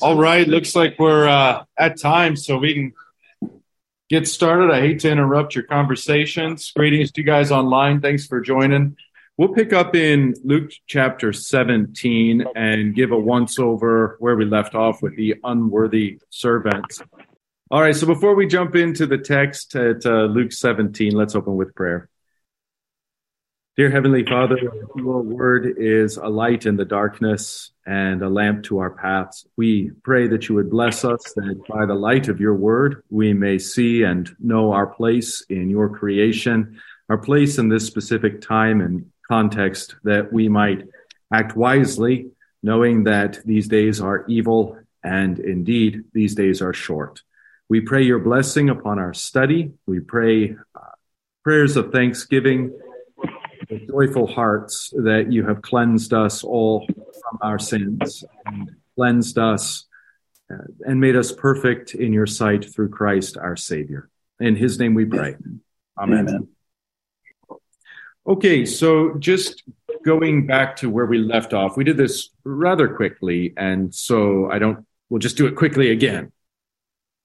All right, looks like we're uh, at time, so we can get started. I hate to interrupt your conversations. Greetings to you guys online. Thanks for joining. We'll pick up in Luke chapter 17 and give a once over where we left off with the unworthy servants. All right, so before we jump into the text at uh, Luke 17, let's open with prayer. Dear Heavenly Father, your word is a light in the darkness and a lamp to our paths. We pray that you would bless us, that by the light of your word, we may see and know our place in your creation, our place in this specific time and context, that we might act wisely, knowing that these days are evil and indeed these days are short. We pray your blessing upon our study. We pray uh, prayers of thanksgiving with joyful hearts that you have cleansed us all from our sins and cleansed us uh, and made us perfect in your sight through Christ our Savior. In his name we pray. Amen. Amen. Okay, so just going back to where we left off, we did this rather quickly, and so I don't, we'll just do it quickly again.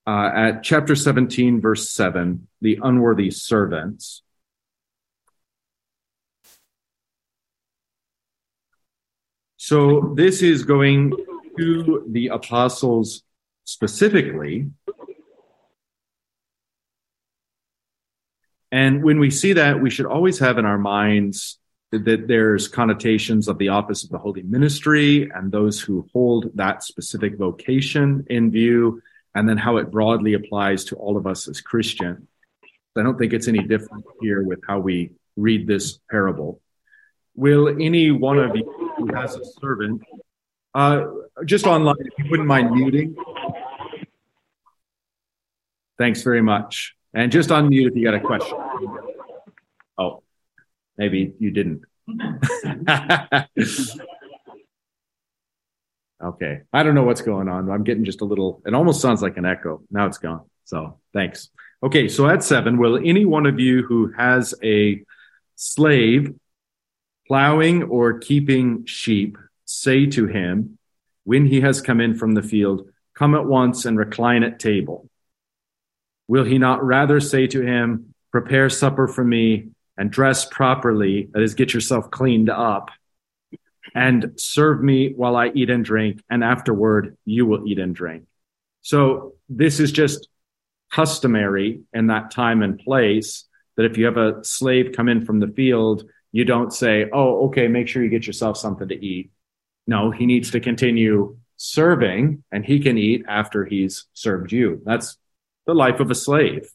Uh, at chapter 17, verse 7, the unworthy servants. So this is going to the apostles specifically. And when we see that, we should always have in our minds that there's connotations of the office of the holy ministry and those who hold that specific vocation in view, and then how it broadly applies to all of us as Christians. I don't think it's any different here with how we read this parable. Will any one of you who has a servant. Uh, just online, if you wouldn't mind muting. Thanks very much. And just unmute if you got a question. Oh, maybe you didn't. okay. I don't know what's going on. I'm getting just a little, it almost sounds like an echo. Now it's gone. So thanks. Okay. So at seven, will any one of you who has a slave plowing or keeping sheep, say to him, when he has come in from the field, come at once and recline at table. Will he not rather say to him, prepare supper for me and dress properly, that is, get yourself cleaned up, and serve me while I eat and drink, and afterward you will eat and drink. So this is just customary in that time and place that if you have a slave come in from the field, you don't say, oh, okay, make sure you get yourself something to eat. No, he needs to continue serving and he can eat after he's served you. That's the life of a slave.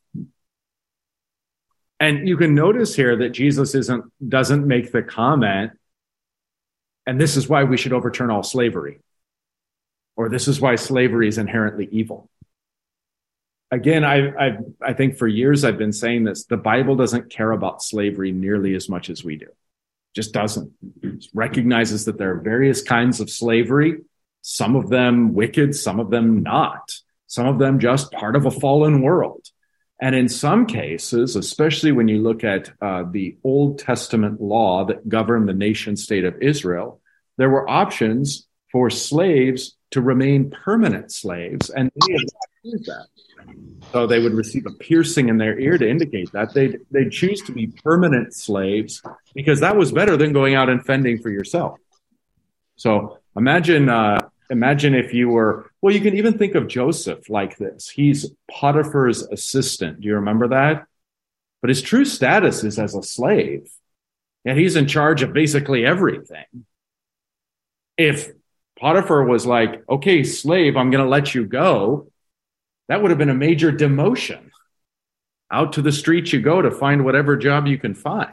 And you can notice here that Jesus isn't, doesn't make the comment, and this is why we should overturn all slavery, or this is why slavery is inherently evil again, I, I, I think for years I've been saying this. The Bible doesn't care about slavery nearly as much as we do. Just doesn't. It recognizes that there are various kinds of slavery. Some of them wicked, some of them not. Some of them just part of a fallen world. And in some cases, especially when you look at uh, the Old Testament law that governed the nation state of Israel, there were options for slaves to remain permanent slaves, and them that. So they would receive a piercing in their ear to indicate that they'd, they'd choose to be permanent slaves because that was better than going out and fending for yourself. So imagine, uh, imagine if you were, well, you can even think of Joseph like this. He's Potiphar's assistant. Do you remember that? But his true status is as a slave. And he's in charge of basically everything. If Potiphar was like, okay, slave, I'm going to let you go, that would have been a major demotion. Out to the streets you go to find whatever job you can find.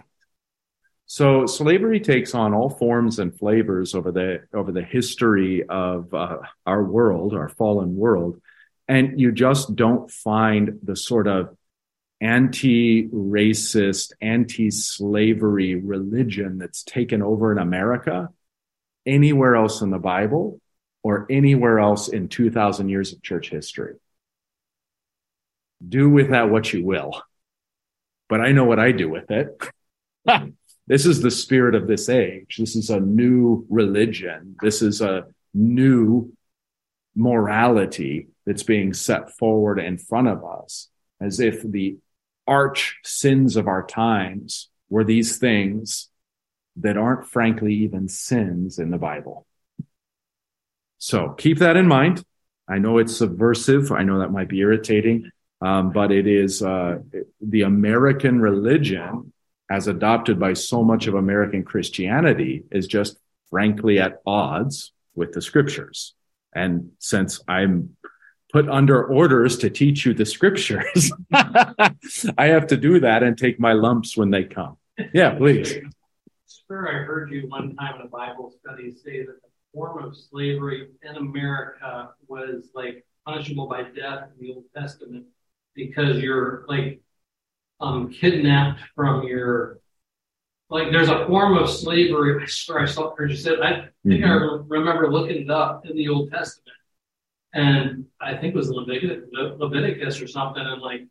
So slavery takes on all forms and flavors over the over the history of uh, our world, our fallen world, and you just don't find the sort of anti-racist, anti-slavery religion that's taken over in America anywhere else in the Bible or anywhere else in 2000 years of church history do with that what you will. But I know what I do with it. this is the spirit of this age. This is a new religion. This is a new morality that's being set forward in front of us as if the arch sins of our times were these things that aren't frankly even sins in the Bible. So keep that in mind. I know it's subversive. I know that might be irritating, um, but it is uh, the American religion, as adopted by so much of American Christianity, is just frankly at odds with the scriptures. And since I'm put under orders to teach you the scriptures, I have to do that and take my lumps when they come. Yeah, please. Sure, I heard you one time in a Bible study say that the form of slavery in America was like punishable by death in the Old Testament because you're like um, kidnapped from your like there's a form of slavery. I swear I saw heard you said. I think mm-hmm. I remember looking it up in the Old Testament, and I think it was Leviticus, Leviticus or something, and like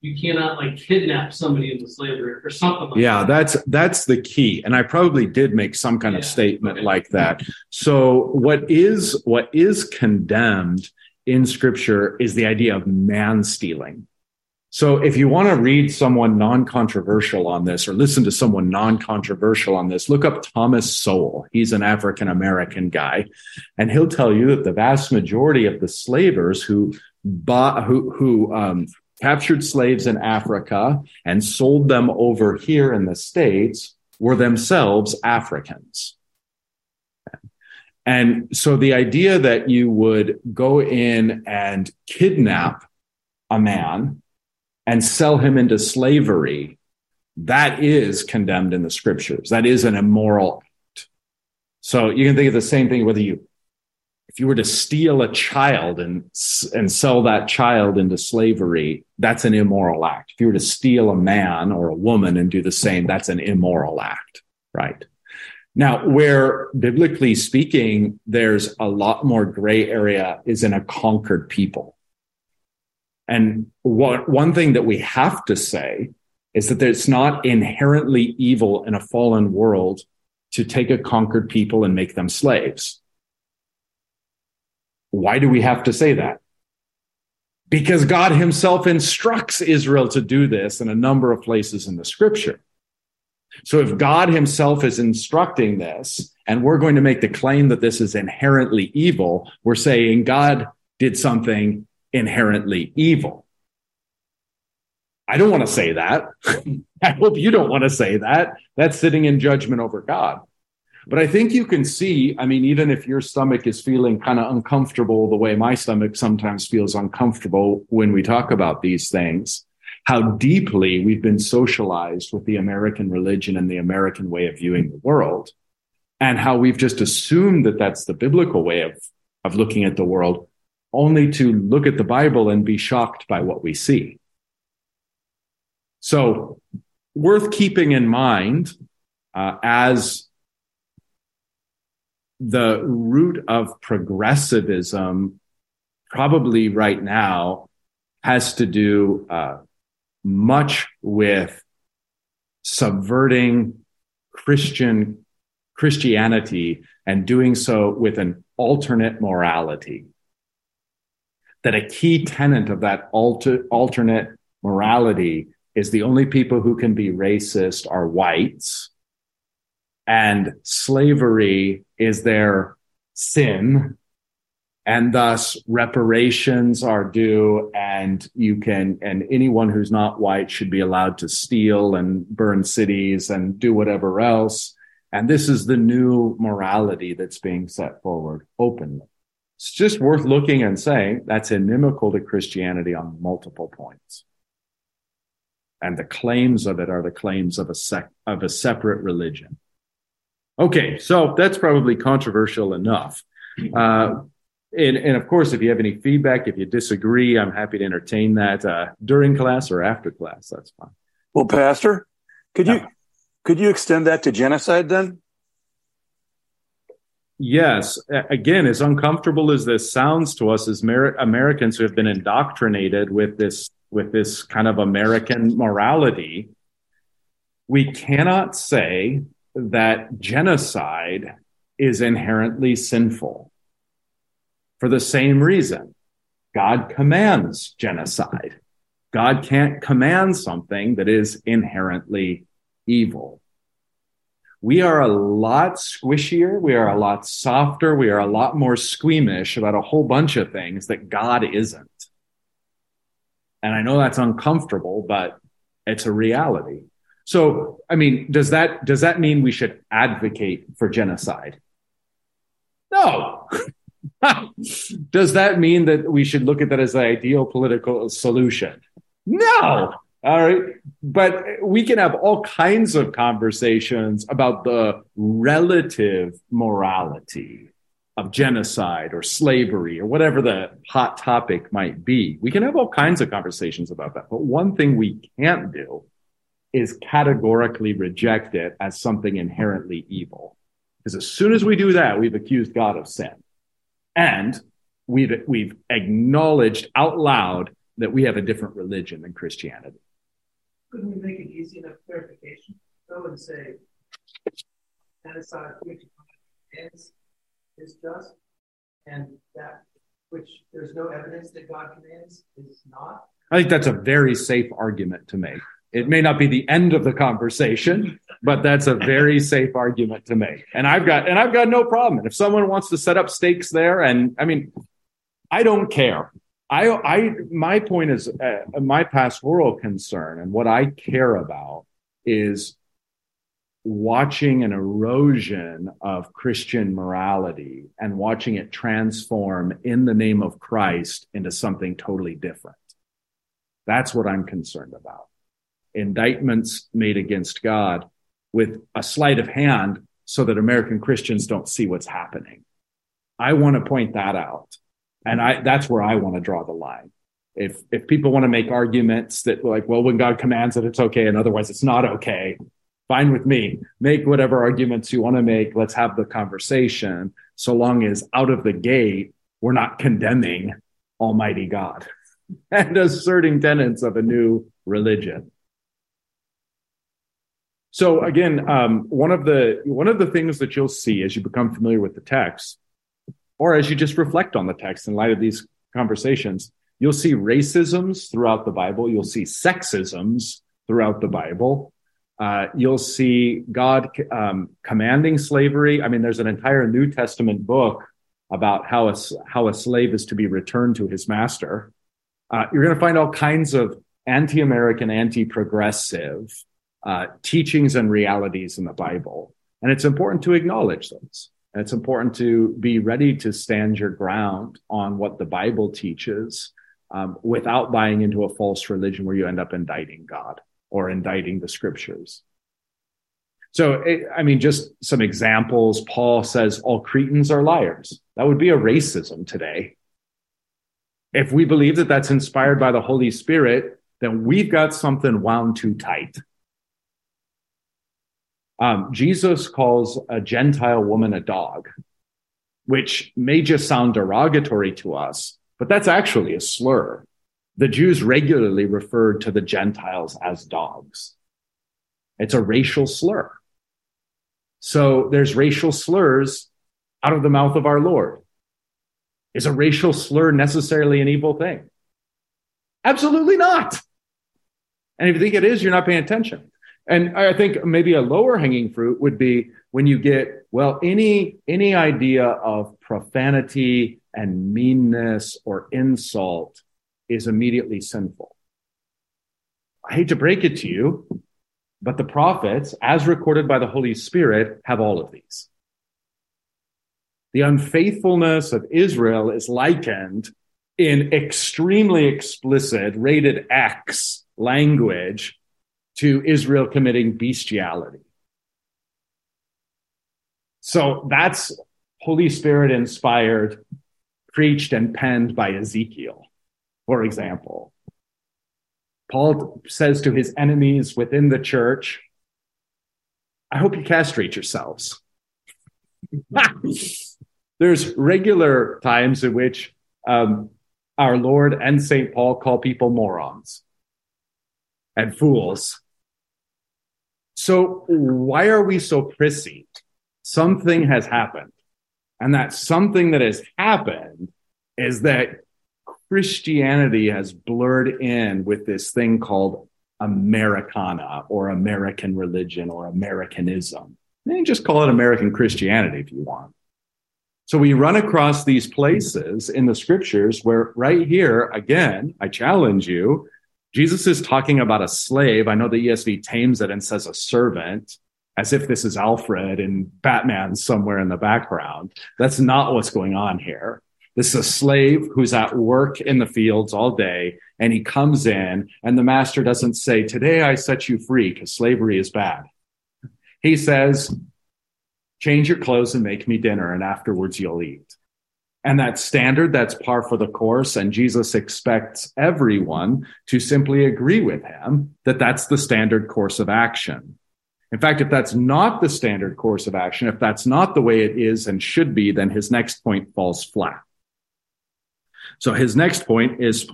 you cannot like kidnap somebody into slavery or something like yeah, that. that's that's the key. And I probably did make some kind yeah. of statement okay. like that. So what is what is condemned in scripture is the idea of man stealing. So if you want to read someone non-controversial on this or listen to someone non-controversial on this, look up Thomas Sowell. He's an African American guy and he'll tell you that the vast majority of the slavers who bought, who, who, um, captured slaves in Africa and sold them over here in the States were themselves Africans. And so the idea that you would go in and kidnap a man and sell him into slavery, that is condemned in the scriptures. That is an immoral act. So you can think of the same thing whether you if you were to steal a child and and sell that child into slavery, that's an immoral act. If you were to steal a man or a woman and do the same, that's an immoral act, right? Now, where biblically speaking, there's a lot more gray area is in a conquered people. And what, one thing that we have to say is that it's not inherently evil in a fallen world to take a conquered people and make them slaves. Why do we have to say that? Because God himself instructs Israel to do this in a number of places in the scripture. So if God himself is instructing this and we're going to make the claim that this is inherently evil, we're saying God did something inherently evil. I don't want to say that. I hope you don't want to say that. That's sitting in judgment over God. But I think you can see, I mean, even if your stomach is feeling kind of uncomfortable the way my stomach sometimes feels uncomfortable when we talk about these things, how deeply we've been socialized with the American religion and the American way of viewing the world, and how we've just assumed that that's the biblical way of, of looking at the world only to look at the Bible and be shocked by what we see. So, worth keeping in mind uh, as the root of progressivism, probably right now, has to do uh, much with subverting Christian Christianity and doing so with an alternate morality. That a key tenet of that alter, alternate morality is the only people who can be racist are whites and slavery is their sin and thus reparations are due and you can and anyone who's not white should be allowed to steal and burn cities and do whatever else and this is the new morality that's being set forward openly it's just worth looking and saying that's inimical to Christianity on multiple points. And the claims of it are the claims of a sec- of a separate religion. Okay, so that's probably controversial enough. Uh, and, and, of course, if you have any feedback, if you disagree, I'm happy to entertain that uh, during class or after class. That's fine. Well, Pastor, could you could you extend that to genocide then? Yes. Again, as uncomfortable as this sounds to us as Mer- Americans who have been indoctrinated with this, with this kind of American morality, we cannot say that genocide is inherently sinful. For the same reason. God commands genocide. God can't command something that is inherently evil. We are a lot squishier. We are a lot softer. We are a lot more squeamish about a whole bunch of things that God isn't. And I know that's uncomfortable, but it's a reality. So, I mean, does that, does that mean we should advocate for genocide? No. does that mean that we should look at that as the ideal political solution? No. All right. But we can have all kinds of conversations about the relative morality of genocide or slavery or whatever the hot topic might be. We can have all kinds of conversations about that. But one thing we can't do is categorically reject it as something inherently evil. Because as soon as we do that, we've accused God of sin. And we've, we've acknowledged out loud that we have a different religion than Christianity. Couldn't we make it easy enough clarification? Go and say, genocide which is, is just, and that which there's no evidence that God commands is not? I think that's a very safe argument to make. It may not be the end of the conversation, but that's a very safe argument to make. And I've got and I've got no problem. And if someone wants to set up stakes there, and I mean, I don't care. I, I, my point is, uh, my pastoral concern and what I care about is watching an erosion of Christian morality and watching it transform in the name of Christ into something totally different. That's what I'm concerned about. Indictments made against God with a sleight of hand so that American Christians don't see what's happening. I want to point that out. And I, that's where I want to draw the line. If, if people want to make arguments that like, well, when God commands it, it's okay. And otherwise it's not okay. Fine with me. Make whatever arguments you want to make. Let's have the conversation. So long as out of the gate, we're not condemning Almighty God and asserting tenets of a new religion. So again, um, one of the one of the things that you'll see as you become familiar with the text or as you just reflect on the text in light of these conversations, you'll see racisms throughout the Bible. You'll see sexisms throughout the Bible. Uh, you'll see God um, commanding slavery. I mean, there's an entire New Testament book about how a, how a slave is to be returned to his master. Uh, you're going to find all kinds of anti-American, anti-progressive uh, teachings and realities in the Bible. And it's important to acknowledge those. And it's important to be ready to stand your ground on what the Bible teaches um, without buying into a false religion where you end up indicting God or indicting the scriptures. So, it, I mean, just some examples. Paul says all Cretans are liars. That would be a racism today. If we believe that that's inspired by the Holy Spirit, then we've got something wound too tight. Um, Jesus calls a Gentile woman a dog, which may just sound derogatory to us, but that's actually a slur. The Jews regularly referred to the Gentiles as dogs. It's a racial slur. So there's racial slurs out of the mouth of our Lord. Is a racial slur necessarily an evil thing? Absolutely not. And if you think it is, you're not paying attention. And I think maybe a lower hanging fruit would be when you get, well, any, any idea of profanity and meanness or insult is immediately sinful. I hate to break it to you, but the prophets, as recorded by the Holy Spirit, have all of these. The unfaithfulness of Israel is likened in extremely explicit, rated X language to Israel committing bestiality. So that's Holy Spirit inspired, preached and penned by Ezekiel, for example. Paul says to his enemies within the church, I hope you castrate yourselves. There's regular times in which um, our Lord and St. Paul call people morons and fools. So why are we so prissy? Something has happened. And that something that has happened is that Christianity has blurred in with this thing called Americana or American religion or Americanism. And just call it American Christianity if you want. So we run across these places in the scriptures where right here, again, I challenge you, Jesus is talking about a slave. I know the ESV tames it and says a servant as if this is Alfred and Batman somewhere in the background. That's not what's going on here. This is a slave who's at work in the fields all day and he comes in and the master doesn't say, today I set you free because slavery is bad. He says, change your clothes and make me dinner, and afterwards you'll eat. And that standard, that's par for the course. And Jesus expects everyone to simply agree with him that that's the standard course of action. In fact, if that's not the standard course of action, if that's not the way it is and should be, then his next point falls flat. So his next point is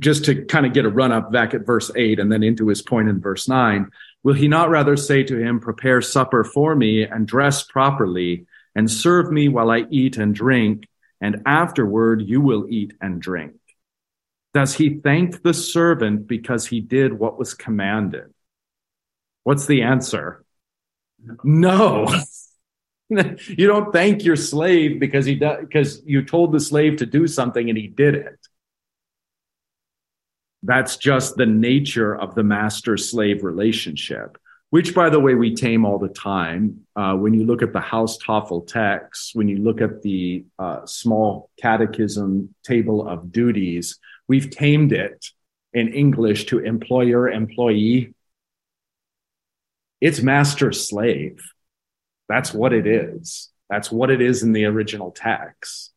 just to kind of get a run up back at verse 8 and then into his point in verse 9 will he not rather say to him prepare supper for me and dress properly and serve me while i eat and drink and afterward you will eat and drink. Does he thank the servant because he did what was commanded? What's the answer? No. You don't thank your slave because he does because you told the slave to do something and he did it. That's just the nature of the master slave relationship, which, by the way, we tame all the time. Uh, when you look at the Haustafel text, when you look at the uh, small catechism table of duties, we've tamed it in English to employer employee. It's master slave. That's what it is. That's what it is in the original text.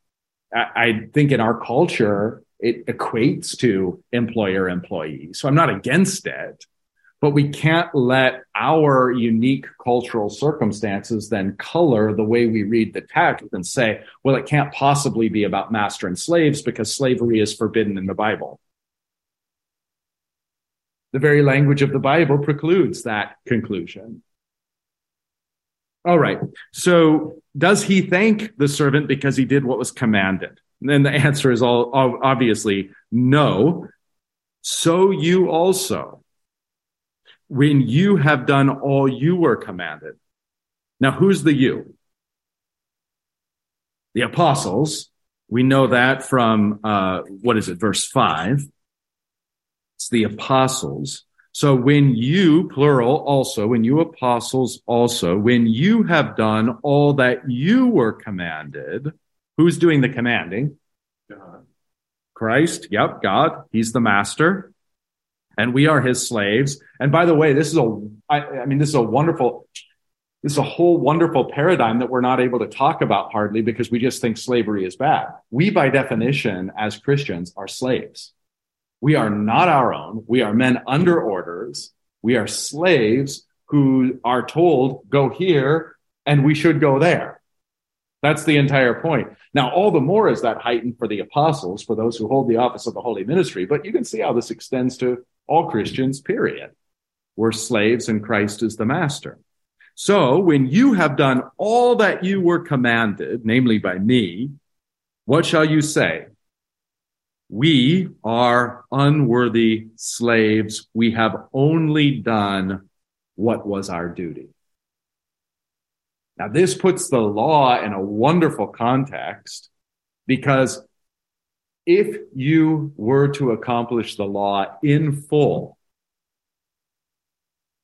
I, I think in our culture, it equates to employer employee. So I'm not against it, but we can't let our unique cultural circumstances then color the way we read the text and say, well, it can't possibly be about master and slaves because slavery is forbidden in the Bible. The very language of the Bible precludes that conclusion. All right. So does he thank the servant because he did what was commanded? And the answer is all obviously no. So you also, when you have done all you were commanded. Now, who's the you? The apostles. We know that from, uh, what is it, verse five. It's the apostles. So when you, plural also, when you apostles also, when you have done all that you were commanded, Who's doing the commanding? God. Christ. Yep, God. He's the master. And we are his slaves. And by the way, this is a, I, I mean, this is a wonderful, this is a whole wonderful paradigm that we're not able to talk about hardly because we just think slavery is bad. We, by definition, as Christians, are slaves. We are not our own. We are men under orders. We are slaves who are told, go here and we should go there. That's the entire point. Now, all the more is that heightened for the apostles, for those who hold the office of the holy ministry, but you can see how this extends to all Christians, period. We're slaves and Christ is the master. So when you have done all that you were commanded, namely by me, what shall you say? We are unworthy slaves. We have only done what was our duty. Now, this puts the law in a wonderful context because if you were to accomplish the law in full,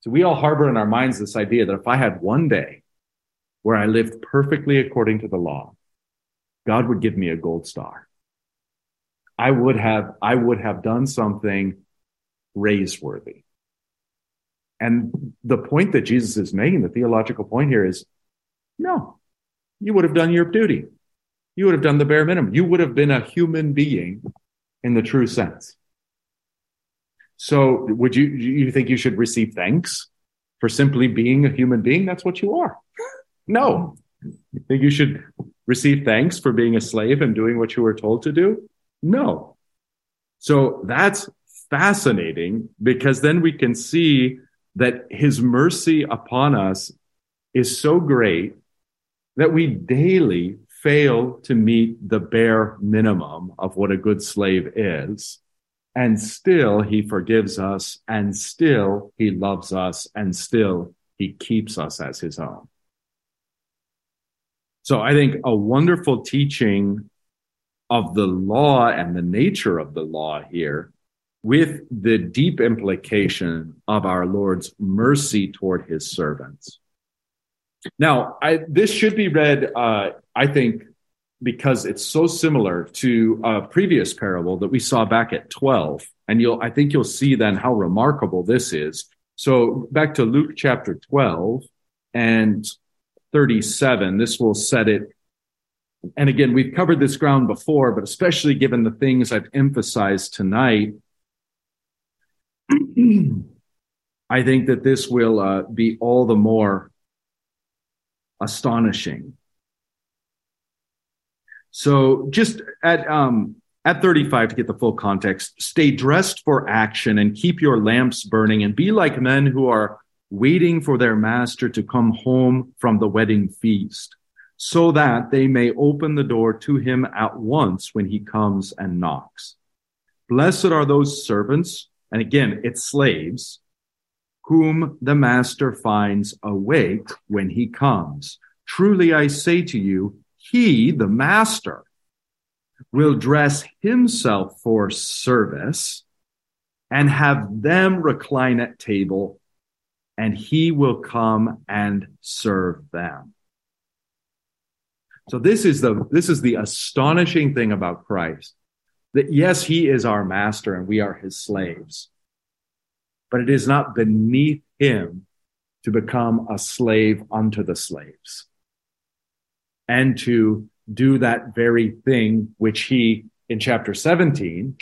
so we all harbor in our minds this idea that if I had one day where I lived perfectly according to the law, God would give me a gold star. I would have, I would have done something praiseworthy. And the point that Jesus is making, the theological point here is no, you would have done your duty. You would have done the bare minimum. You would have been a human being in the true sense. So would you, you think you should receive thanks for simply being a human being? That's what you are. No. You think you should receive thanks for being a slave and doing what you were told to do? No. So that's fascinating because then we can see that his mercy upon us is so great that we daily fail to meet the bare minimum of what a good slave is. And still he forgives us and still he loves us and still he keeps us as his own. So I think a wonderful teaching of the law and the nature of the law here with the deep implication of our Lord's mercy toward his servants. Now, I, this should be read, uh, I think, because it's so similar to a previous parable that we saw back at 12. And you'll, I think you'll see then how remarkable this is. So back to Luke chapter 12 and 37, this will set it. And again, we've covered this ground before, but especially given the things I've emphasized tonight, I think that this will uh, be all the more astonishing. So just at um, at 35 to get the full context, stay dressed for action and keep your lamps burning and be like men who are waiting for their master to come home from the wedding feast so that they may open the door to him at once when he comes and knocks. Blessed are those servants, and again, it's slaves, whom the master finds awake when he comes. Truly I say to you, he, the master, will dress himself for service and have them recline at table and he will come and serve them. So this is the, this is the astonishing thing about Christ that yes, he is our master and we are his slaves, but it is not beneath him to become a slave unto the slaves and to do that very thing which he in chapter 17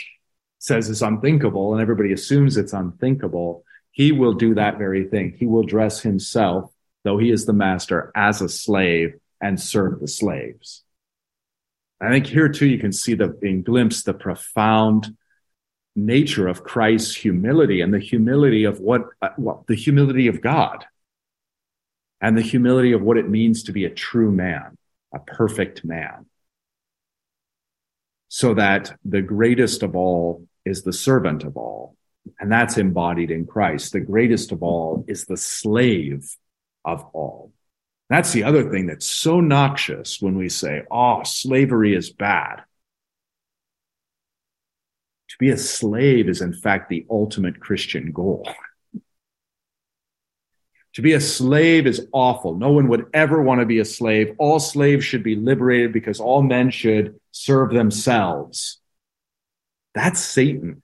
says is unthinkable and everybody assumes it's unthinkable. He will do that very thing. He will dress himself though he is the master as a slave and serve the slaves. I think here too you can see the glimpse the profound nature of christ's humility and the humility of what uh, well, the humility of god and the humility of what it means to be a true man a perfect man. So that the greatest of all is the servant of all. And that's embodied in Christ. The greatest of all is the slave of all. That's the other thing that's so noxious when we say, oh, slavery is bad. To be a slave is, in fact, the ultimate Christian goal. To be a slave is awful. No one would ever want to be a slave. All slaves should be liberated because all men should serve themselves. That's Satan.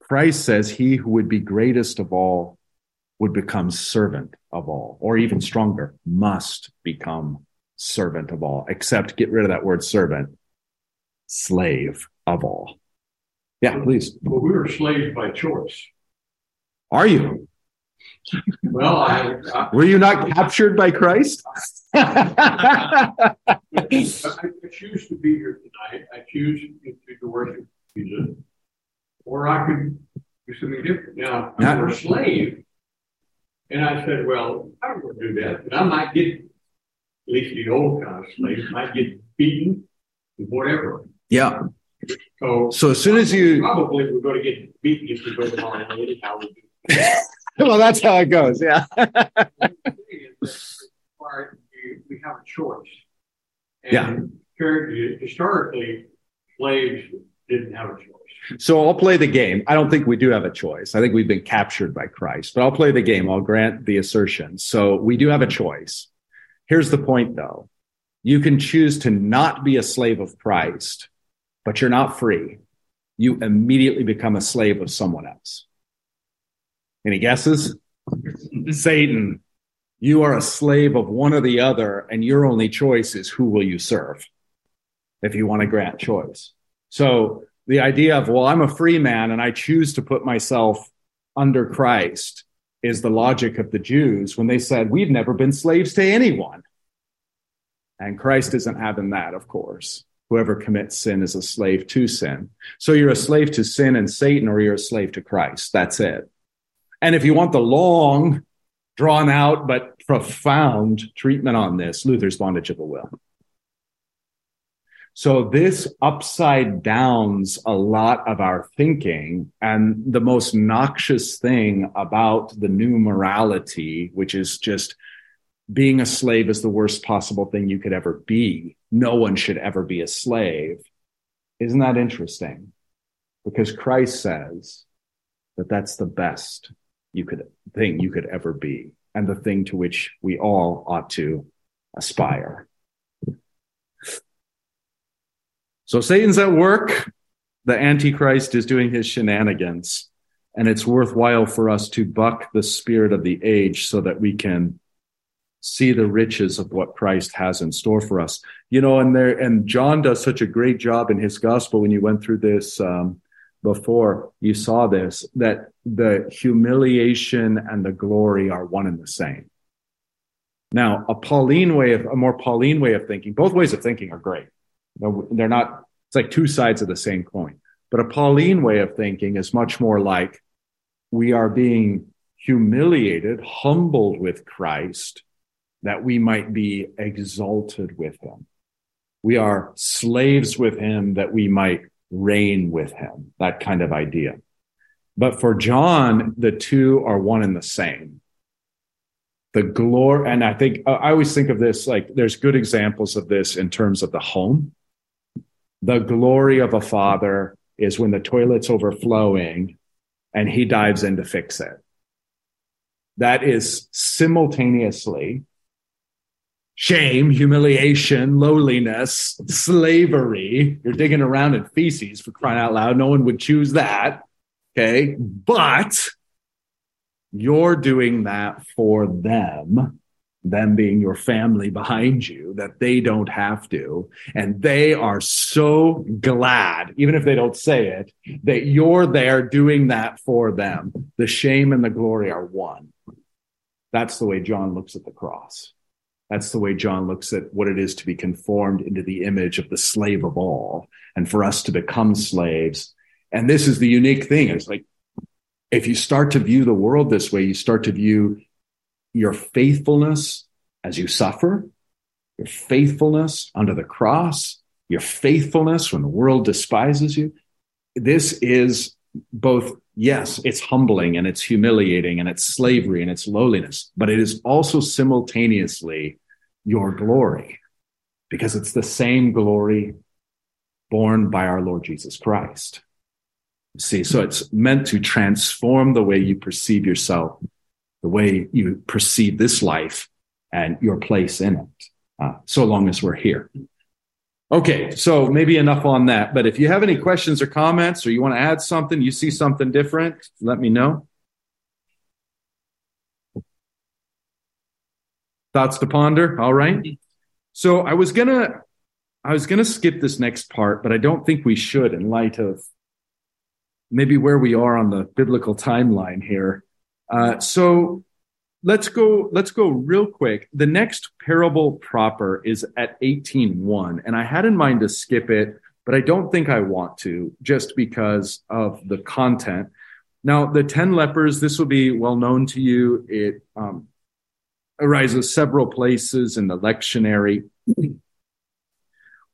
Christ says he who would be greatest of all would become servant of all, or even stronger, must become servant of all, except get rid of that word servant, slave of all. Yeah, please. Well, we were slaves by choice. Are you? Well, I, I, Were you not captured by Christ? I, choose to be here tonight. I choose to, worship Jesus, or I could do something different. Now, Not- I'm a slave, and I said, "Well, I don't want to do that, but I might get, at least the old kind of slave, might get beaten, whatever." yeah. So, So as soon as you, probably we're going to get beaten if we go tomorrow night. Anyhow, we do. well, that's how it goes. Yeah. we, we have a choice. Yeah. And currently, historically, slaves didn't have a choice. So I'll play the game. I don't think we do have a choice. I think we've been captured by Christ, but I'll play the game. I'll grant the assertion. So we do have a choice. Here's the point though. You can choose to not be a slave of Christ, but you're not free. You immediately become a slave of someone else. Any guesses? Satan. You are a slave of one or the other, and your only choice is who will you serve if you want to grant choice. So the idea of, well, I'm a free man and I choose to put myself under Christ is the logic of the Jews when they said, we've never been slaves to anyone. And Christ isn't having that, of course. Whoever commits sin is a slave to sin. So you're a slave to sin and Satan, or you're a slave to Christ. That's it. And if you want the long, drawn out, but profound treatment on this, Luther's bondage of the will. So this upside downs a lot of our thinking. And the most noxious thing about the new morality, which is just being a slave is the worst possible thing you could ever be. No one should ever be a slave. Isn't that interesting? Because Christ says that that's the best you could thing you could ever be and the thing to which we all ought to aspire. So Satan's at work. The Antichrist is doing his shenanigans. And it's worthwhile for us to buck the spirit of the age so that we can see the riches of what Christ has in store for us. You know, and there, and John does such a great job in his gospel when you went through this, um, before you saw this, that the humiliation and the glory are one and the same. Now, a Pauline way of, a more Pauline way of thinking, both ways of thinking are great. They're not, it's like two sides of the same coin. But a Pauline way of thinking is much more like we are being humiliated, humbled with Christ, that we might be exalted with him. We are slaves with him that we might reign with him, that kind of idea. But for John, the two are one and the same. The glory, and I think I always think of this like there's good examples of this in terms of the home. The glory of a father is when the toilet's overflowing and he dives in to fix it. That is simultaneously shame, humiliation, lowliness, slavery. You're digging around in feces for crying out loud. No one would choose that. Okay. But you're doing that for them, them being your family behind you, that they don't have to. And they are so glad, even if they don't say it, that you're there doing that for them. The shame and the glory are one. That's the way John looks at the cross. That's the way John looks at what it is to be conformed into the image of the slave of all and for us to become slaves. And this is the unique thing. It's like, if you start to view the world this way, you start to view your faithfulness as you suffer, your faithfulness under the cross, your faithfulness when the world despises you. This is both, yes, it's humbling and it's humiliating and it's slavery and it's lowliness, but it is also simultaneously your glory because it's the same glory born by our Lord Jesus Christ. See, so it's meant to transform the way you perceive yourself, the way you perceive this life and your place in it, uh, so long as we're here. Okay, so maybe enough on that. But if you have any questions or comments or you want to add something, you see something different, let me know. Thoughts to ponder? All right. So I was gonna I was gonna skip this next part, but I don't think we should in light of maybe where we are on the biblical timeline here. Uh, so let's go let's go real quick. The next parable proper is at 18.1, and I had in mind to skip it, but I don't think I want to just because of the content. Now, the 10 lepers, this will be well known to you. It um, arises several places in the lectionary.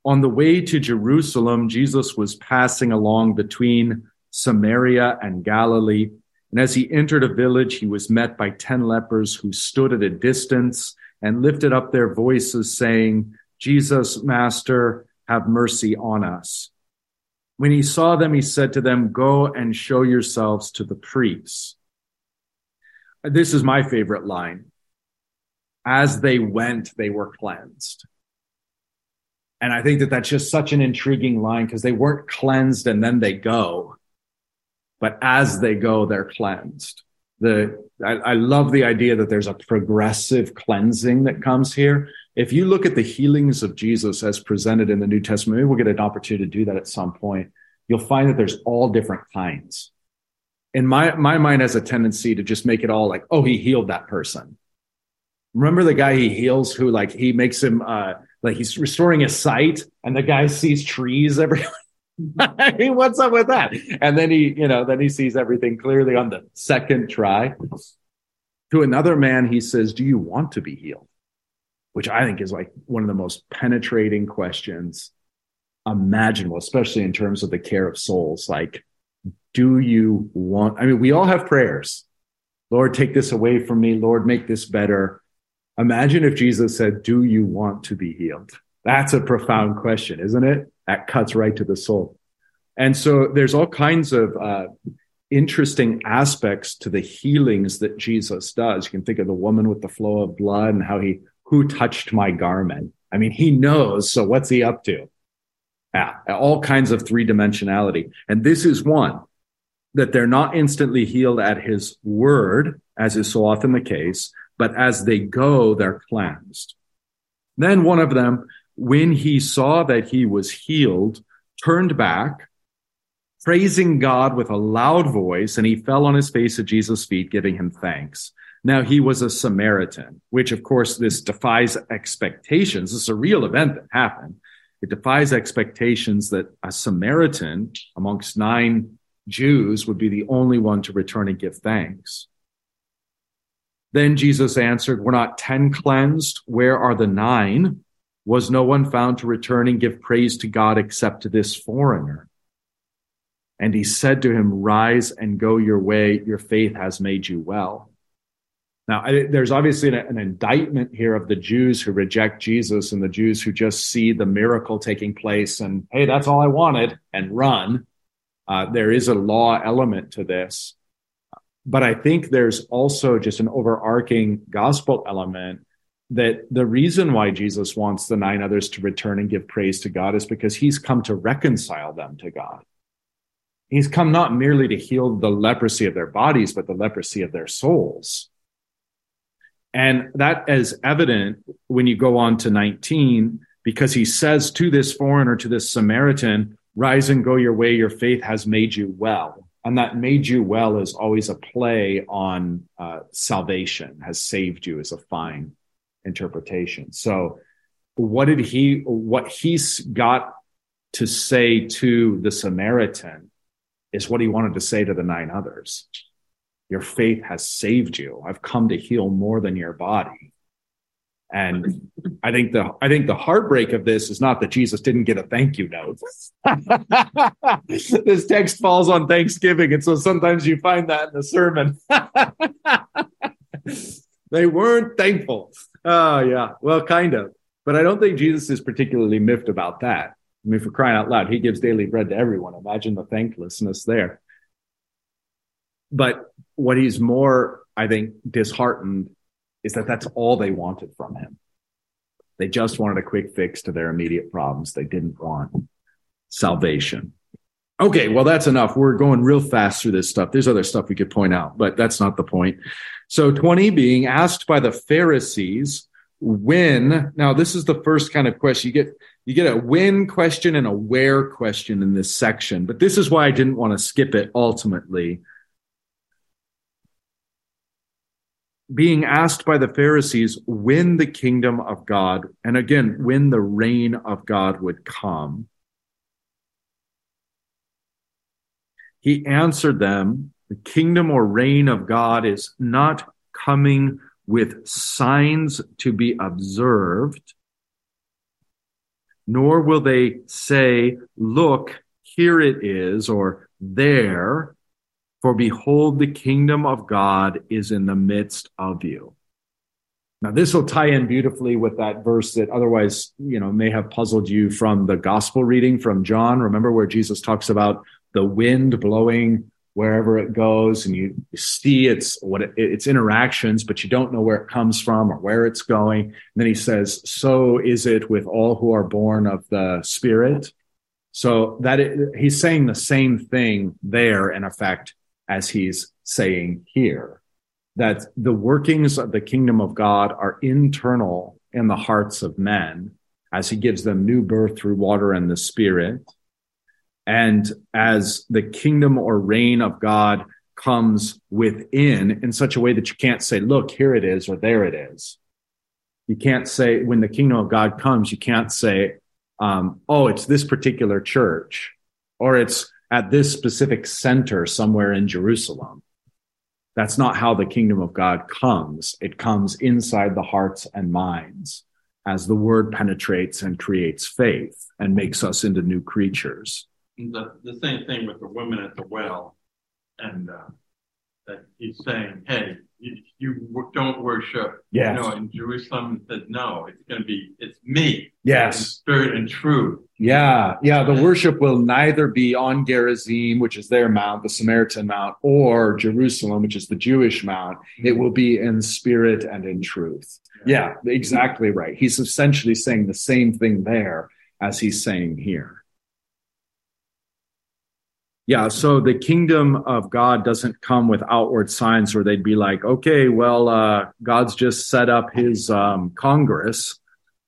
On the way to Jerusalem, Jesus was passing along between Samaria and Galilee. And as he entered a village, he was met by 10 lepers who stood at a distance and lifted up their voices, saying, Jesus, Master, have mercy on us. When he saw them, he said to them, Go and show yourselves to the priests. This is my favorite line as they went, they were cleansed. And I think that that's just such an intriguing line because they weren't cleansed and then they go, but as they go, they're cleansed. The I, I love the idea that there's a progressive cleansing that comes here. If you look at the healings of Jesus as presented in the New Testament, maybe we'll get an opportunity to do that at some point. You'll find that there's all different kinds. In my my mind has a tendency to just make it all like, oh, he healed that person remember the guy he heals who like he makes him uh like he's restoring his sight and the guy sees trees everywhere I mean, what's up with that? And then he, you know, then he sees everything clearly on the second try. To another man, he says, Do you want to be healed? Which I think is like one of the most penetrating questions imaginable, especially in terms of the care of souls. Like, do you want, I mean, we all have prayers. Lord, take this away from me. Lord, make this better. Imagine if Jesus said, Do you want to be healed? That's a profound question, isn't it? That cuts right to the soul. And so there's all kinds of uh, interesting aspects to the healings that Jesus does. You can think of the woman with the flow of blood and how he, who touched my garment? I mean, he knows. So what's he up to? Yeah, all kinds of three dimensionality. And this is one that they're not instantly healed at his word, as is so often the case, but as they go, they're cleansed. Then one of them, when he saw that he was healed, turned back, praising God with a loud voice, and he fell on his face at Jesus' feet, giving him thanks. Now he was a Samaritan, which of course this defies expectations. This is a real event that happened. It defies expectations that a Samaritan amongst nine Jews would be the only one to return and give thanks. Then Jesus answered, We're not 10 cleansed. Where are the nine? Was no one found to return and give praise to God except this foreigner? And he said to him, Rise and go your way. Your faith has made you well. Now, there's obviously an, an, indictment here of the Jews who reject Jesus and the Jews who just see the miracle taking place and, hey, that's all I wanted and run. Uh, there is a law element to this. But I think there's also just an overarching gospel element that the reason why Jesus wants the nine others to return and give praise to God is because he's come to reconcile them to God. He's come not merely to heal the leprosy of their bodies, but the leprosy of their souls. And that is evident when you go on to 19, because he says to this foreigner, to this Samaritan, rise and go your way, your faith has made you well. And that made you well is always a play on uh, salvation, has saved you is a fine interpretation. So, what did he, what he's got to say to the Samaritan is what he wanted to say to the nine others. Your faith has saved you. I've come to heal more than your body. And I think the I think the heartbreak of this is not that Jesus didn't get a thank you note. this text falls on Thanksgiving, and so sometimes you find that in the sermon. they weren't thankful. Oh yeah, well, kind of. But I don't think Jesus is particularly miffed about that. I mean, for crying out loud, he gives daily bread to everyone. Imagine the thanklessness there. But what he's more, I think, disheartened is that that's all they wanted from him. They just wanted a quick fix to their immediate problems. They didn't want salvation. Okay, well, that's enough. We're going real fast through this stuff. There's other stuff we could point out, but that's not the point. So 20 being asked by the Pharisees when, now this is the first kind of question you get, you get a when question and a where question in this section, but this is why I didn't want to skip it ultimately being asked by the Pharisees when the kingdom of God, and again, when the reign of God would come. He answered them, the kingdom or reign of God is not coming with signs to be observed, nor will they say, look, here it is, or there, for behold, the kingdom of God is in the midst of you. Now, this will tie in beautifully with that verse that otherwise, you know, may have puzzled you from the gospel reading from John. Remember where Jesus talks about the wind blowing wherever it goes and you see its what it, its interactions but you don't know where it comes from or where it's going and then he says so is it with all who are born of the spirit so that it, he's saying the same thing there in effect as he's saying here, that the workings of the kingdom of God are internal in the hearts of men as he gives them new birth through water and the spirit. And as the kingdom or reign of God comes within in such a way that you can't say, look, here it is or there it is. You can't say, when the kingdom of God comes, you can't say, um, oh, it's this particular church or it's at this specific center somewhere in Jerusalem. That's not how the kingdom of God comes. It comes inside the hearts and minds as the word penetrates and creates faith. and makes us into new creatures. The, the same thing with the women at the well, and uh, that he's saying, "Hey, you, you don't worship." Yes. You know, in Jerusalem, said, "No, it's going to be it's me, Yes. spirit and truth." Yeah. Yeah. The worship will neither be on Gerizim, which is their mount, the Samaritan mount, or Jerusalem, which is the Jewish mount. It will be in spirit and in truth. Yeah, exactly right. He's essentially saying the same thing there as he's saying here. Yeah, so the kingdom of God doesn't come with outward signs where they'd be like, okay, well, uh, God's just set up his um, Congress.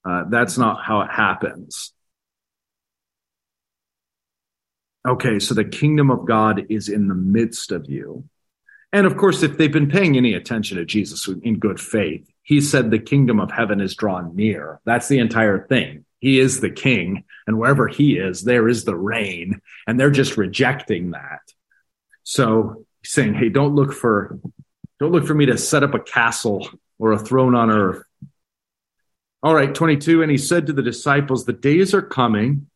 Uh, that's not how it happens. Okay, so the kingdom of God is in the midst of you. And of course, if they've been paying any attention to Jesus in good faith, he said the kingdom of heaven is drawn near. That's the entire thing. He is the king, and wherever he is, there is the reign, and they're just rejecting that. So saying, hey, don't look for don't look for me to set up a castle or a throne on earth. All right, 22. And he said to the disciples, The days are coming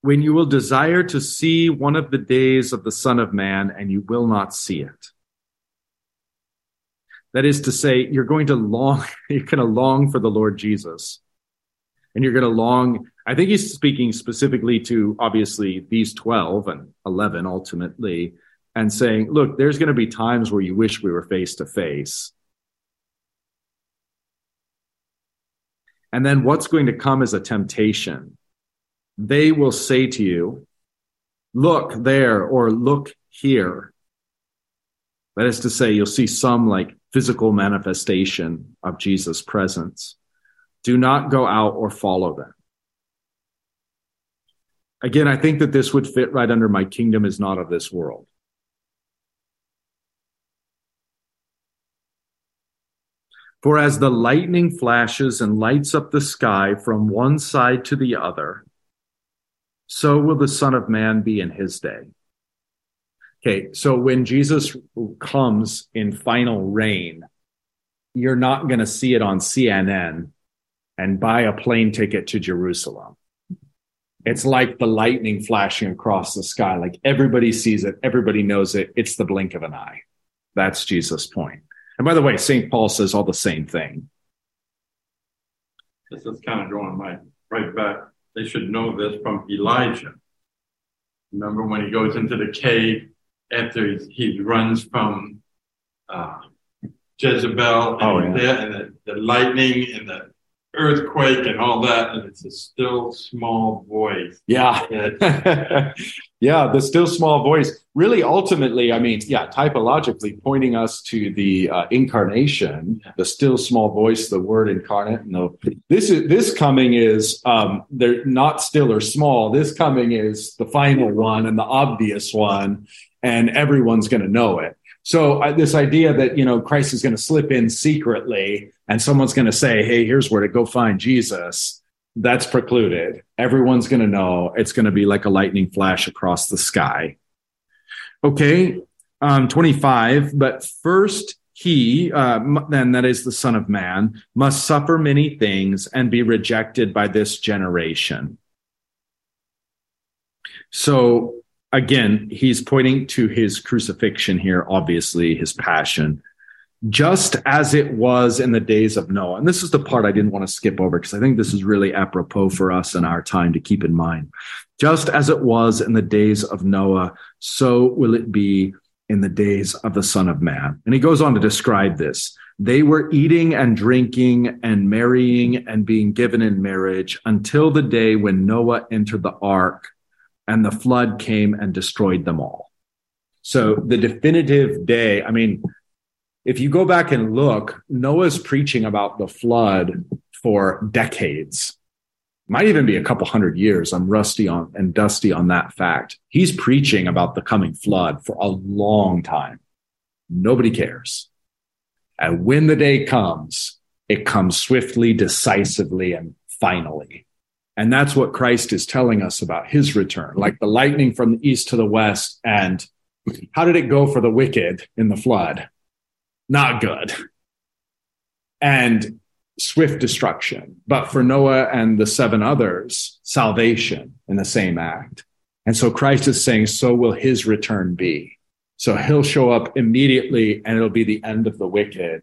when you will desire to see one of the days of the Son of Man, and you will not see it. That is to say, you're going to long, you're going to long for the Lord Jesus. And you're going to long, I think he's speaking specifically to obviously these 12 and 11 ultimately, and saying, look, there's going to be times where you wish we were face to face. And then what's going to come is a temptation. They will say to you, look there or look here. That is to say, you'll see some like physical manifestation of Jesus' presence. Do not go out or follow them. Again, I think that this would fit right under my kingdom is not of this world. For as the lightning flashes and lights up the sky from one side to the other, so will the Son of Man be in his day. Okay, so when Jesus comes in final reign, you're not going to see it on CNN and buy a plane ticket to Jerusalem. It's like the lightning flashing across the sky. Like everybody sees it, everybody knows it. It's the blink of an eye. That's Jesus' point. And by the way, St. Paul says all the same thing. This is kind of drawing my right back. They should know this from Elijah. Remember when he goes into the cave after he, he runs from uh, Jezebel and, Oh, yeah. there, and the, the lightning and the earthquake and all that, and it's a still small voice. Yeah. yeah, the still small voice. Really, ultimately, I mean, yeah, typologically pointing us to the uh, incarnation, the still small voice, the word incarnate. No, this is this coming is um, they're not still or small. This coming is the final one and the obvious one, and everyone's going to know it. So uh, this idea that you know Christ is going to slip in secretly and someone's going to say, "Hey, here's where to go find Jesus." That's precluded. Everyone's going to know. It's going to be like a lightning flash across the sky. Okay, um, 25. But first, he, uh, then that is the Son of Man, must suffer many things and be rejected by this generation. So again, he's pointing to his crucifixion here, obviously, his passion, just as it was in the days of Noah. And this is the part I didn't want to skip over because I think this is really apropos for us in our time to keep in mind. Just as it was in the days of Noah, so will it be in the days of the Son of Man. And he goes on to describe this. They were eating and drinking and marrying and being given in marriage until the day when Noah entered the ark and the flood came and destroyed them all. So the definitive day, I mean, if you go back and look, Noah's preaching about the flood for decades. Might even be a couple hundred years. I'm rusty on and dusty on that fact. He's preaching about the coming flood for a long time. Nobody cares. And when the day comes, it comes swiftly, decisively, and finally. And that's what Christ is telling us about his return, like the lightning from the east to the west. And how did it go for the wicked in the flood? Not good. And swift destruction, but for Noah and the seven others, salvation in the same act. And so Christ is saying, so will his return be. So he'll show up immediately and it'll be the end of the wicked.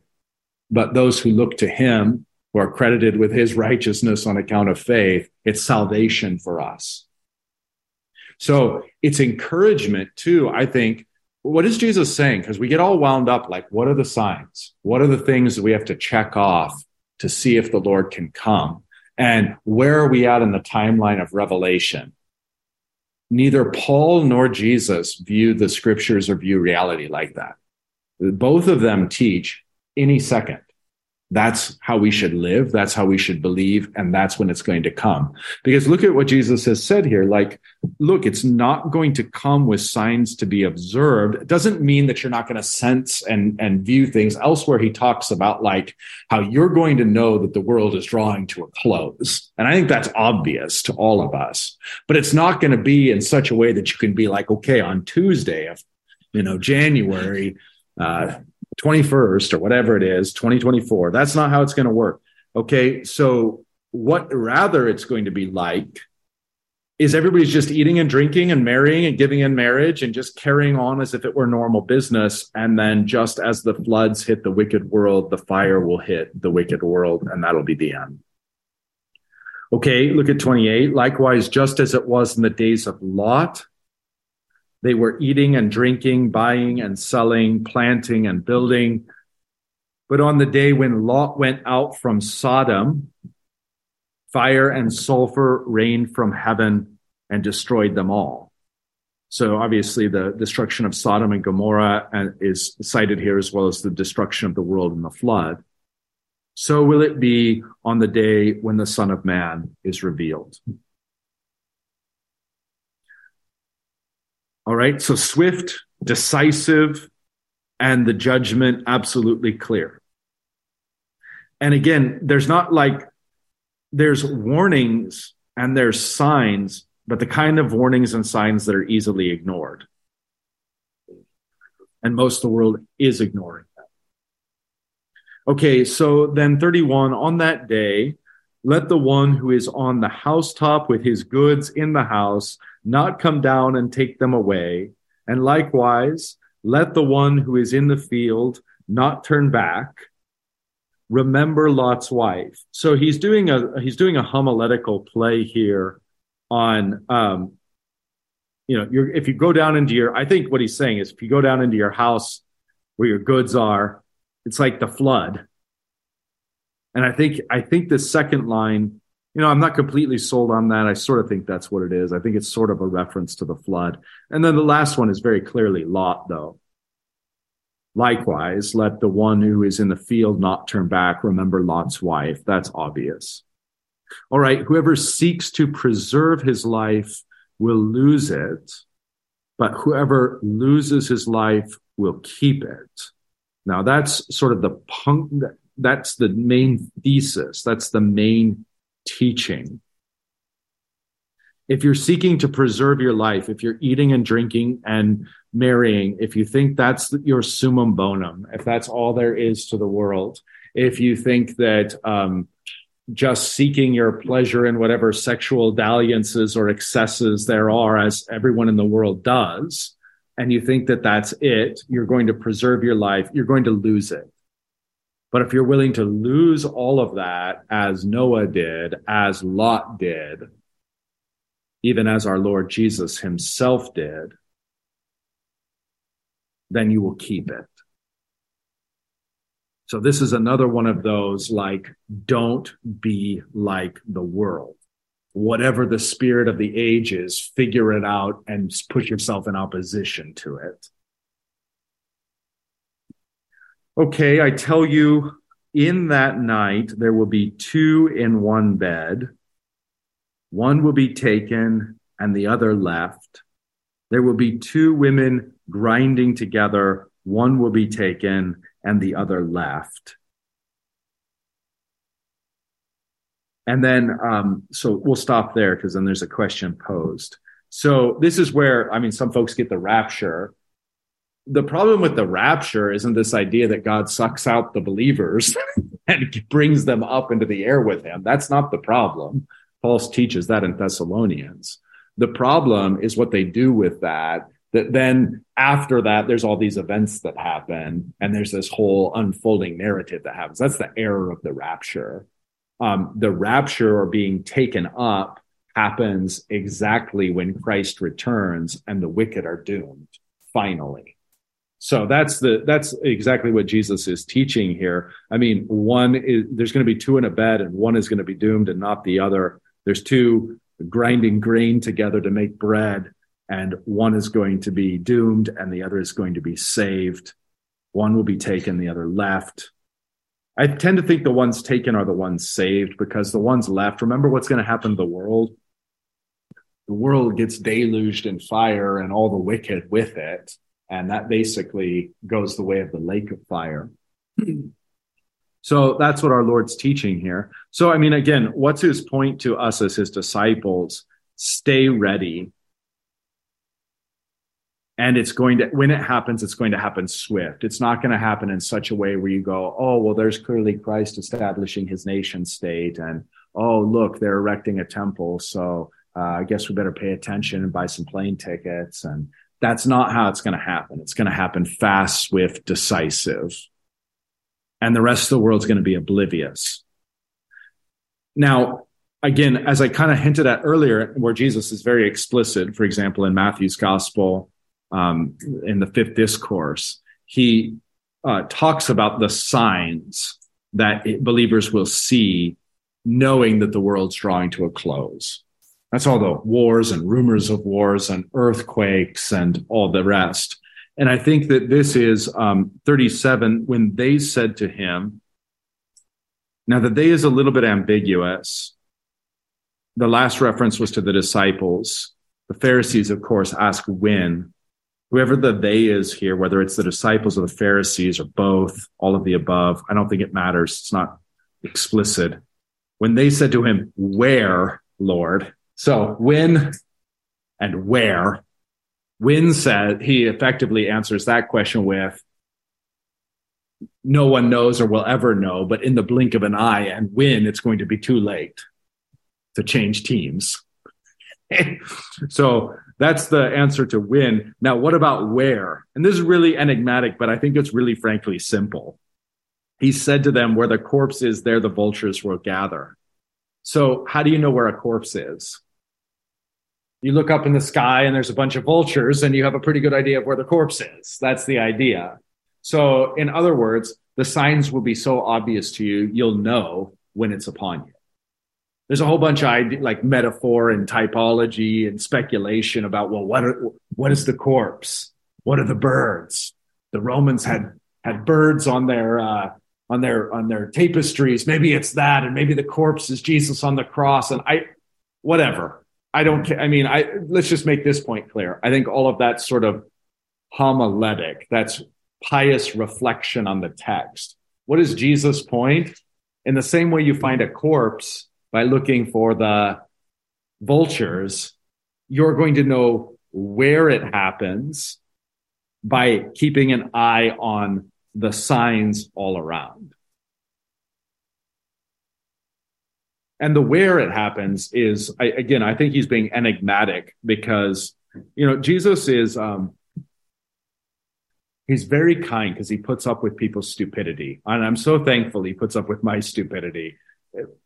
But those who look to him, who are credited with his righteousness on account of faith, it's salvation for us. So it's encouragement too, I think. What is Jesus saying? Because we get all wound up like, what are the signs? What are the things that we have to check off to see if the Lord can come? And where are we at in the timeline of revelation? Neither Paul nor Jesus view the scriptures or view reality like that. Both of them teach any second. That's how we should live. That's how we should believe. And that's when it's going to come. Because look at what Jesus has said here. Like, look, it's not going to come with signs to be observed. It doesn't mean that you're not going to sense and, and view things. Elsewhere, he talks about like how you're going to know that the world is drawing to a close. And I think that's obvious to all of us, but it's not going to be in such a way that you can be like, okay, on Tuesday of, you know, January, uh, 21st or whatever it is, 2024. That's not how it's going to work. Okay. So what rather it's going to be like is everybody's just eating and drinking and marrying and giving in marriage and just carrying on as if it were normal business. And then just as the floods hit the wicked world, the fire will hit the wicked world and that'll be the end. Okay. Look at 28. Likewise, just as it was in the days of Lot, they were eating and drinking, buying and selling, planting and building. But on the day when Lot went out from Sodom, fire and sulfur rained from heaven and destroyed them all. So obviously the destruction of Sodom and Gomorrah uh, is cited here as well as the destruction of the world in the flood. So will it be on the day when the son of man is revealed. All right. So swift, decisive, and the judgment absolutely clear. And again, there's not like there's warnings and there's signs, but the kind of warnings and signs that are easily ignored. And most of the world is ignoring that. Okay, so then 31 on that day, let the one who is on the housetop with his goods in the house not come down and take them away. And likewise, let the one who is in the field not turn back. Remember Lot's wife. So he's doing a he's doing a homiletical play here on um, you know, if you go down into your, I think what he's saying is if you go down into your house where your goods are, it's like the flood. And I think I think the second line you know, I'm not completely sold on that. I sort of think that's what it is. I think it's sort of a reference to the flood. And then the last one is very clearly Lot, though. Likewise, let the one who is in the field not turn back. Remember Lot's wife. That's obvious. All right. Whoever seeks to preserve his life will lose it, but whoever loses his life will keep it. Now that's sort of the punk. That's the main thesis. That's the main teaching. If you're seeking to preserve your life, if you're eating and drinking and marrying, if you think that's your summum bonum, if that's all there is to the world, if you think that um, just seeking your pleasure in whatever sexual dalliances or excesses there are, as everyone in the world does, and you think that that's it, you're going to preserve your life, you're going to lose it. But if you're willing to lose all of that as Noah did, as Lot did, even as our Lord Jesus himself did, then you will keep it. So this is another one of those like, don't be like the world. Whatever the spirit of the age is, figure it out and put yourself in opposition to it. Okay, I tell you, in that night there will be two in one bed. One will be taken and the other left. There will be two women grinding together. One will be taken and the other left. And then, um, so we'll stop there because then there's a question posed. So this is where, I mean, some folks get the rapture the problem with the rapture isn't this idea that God sucks out the believers and brings them up into the air with him. That's not the problem. Paul teaches that in Thessalonians. The problem is what they do with that. That then after that, there's all these events that happen, and there's this whole unfolding narrative that happens. That's the error of the rapture. Um, the rapture or being taken up happens exactly when Christ returns and the wicked are doomed finally. So that's the that's exactly what Jesus is teaching here. I mean, one is there's going to be two in a bed and one is going to be doomed and not the other. There's two grinding grain together to make bread and one is going to be doomed and the other is going to be saved. One will be taken, the other left. I tend to think the ones taken are the ones saved because the ones left, remember what's going to happen to the world? The world gets deluged in fire and all the wicked with it. And that basically goes the way of the lake of fire. so that's what our Lord's teaching here. So, I mean, again, what's his point to us as his disciples? Stay ready and it's going to when it happens it's going to happen swift it's not going to happen in such a way where you go oh well there's clearly christ establishing his nation state and oh look they're erecting a temple so uh, i guess we better pay attention and buy some plane tickets and that's not how it's going to happen. It's going to happen fast swift decisive. And the rest of the world's going to be oblivious. Now again as i kind of hinted at earlier where jesus is very explicit for example in matthew's gospel um, in the fifth discourse, he uh, talks about the signs that believers will see knowing that the world's drawing to a close. That's all the wars and rumors of wars and earthquakes and all the rest. And I think that this is um, 37 when they said to him, now the they is a little bit ambiguous. The last reference was to the disciples. The Pharisees, of course, ask when whoever the they is here, whether it's the disciples or the Pharisees or both, all of the above, I don't think it matters. It's not explicit. When they said to him, Where, Lord? So when and where? When said he effectively answers that question with, no one knows or will ever know, but in the blink of an eye, and when it's going to be too late to change teams. so that's the answer to when. Now, what about where? And this is really enigmatic, but I think it's really frankly simple. He said to them, Where the corpse is, there the vultures will gather. So, how do you know where a corpse is? You look up in the sky and there's a bunch of vultures, and you have a pretty good idea of where the corpse is. That's the idea. So, in other words, the signs will be so obvious to you, you'll know when it's upon you. There's a whole bunch of like metaphor and typology and speculation about well what are, what is the corpse? What are the birds? The romans had had birds on their uh, on their on their tapestries. Maybe it's that and maybe the corpse is jesus on the cross and i whatever i don't i mean i let's just make this point clear. I think all of that sort of homiletic that's pious reflection on the text. What is jesus point? In the same way you find a corpse by looking for the vultures, you're going to know where it happens by keeping an eye on the signs all around. And the where it happens is, I, again, I think he's being enigmatic because, you know, Jesus is, um, he's very kind because he puts up with people's stupidity. And I'm so thankful he puts up with my stupidity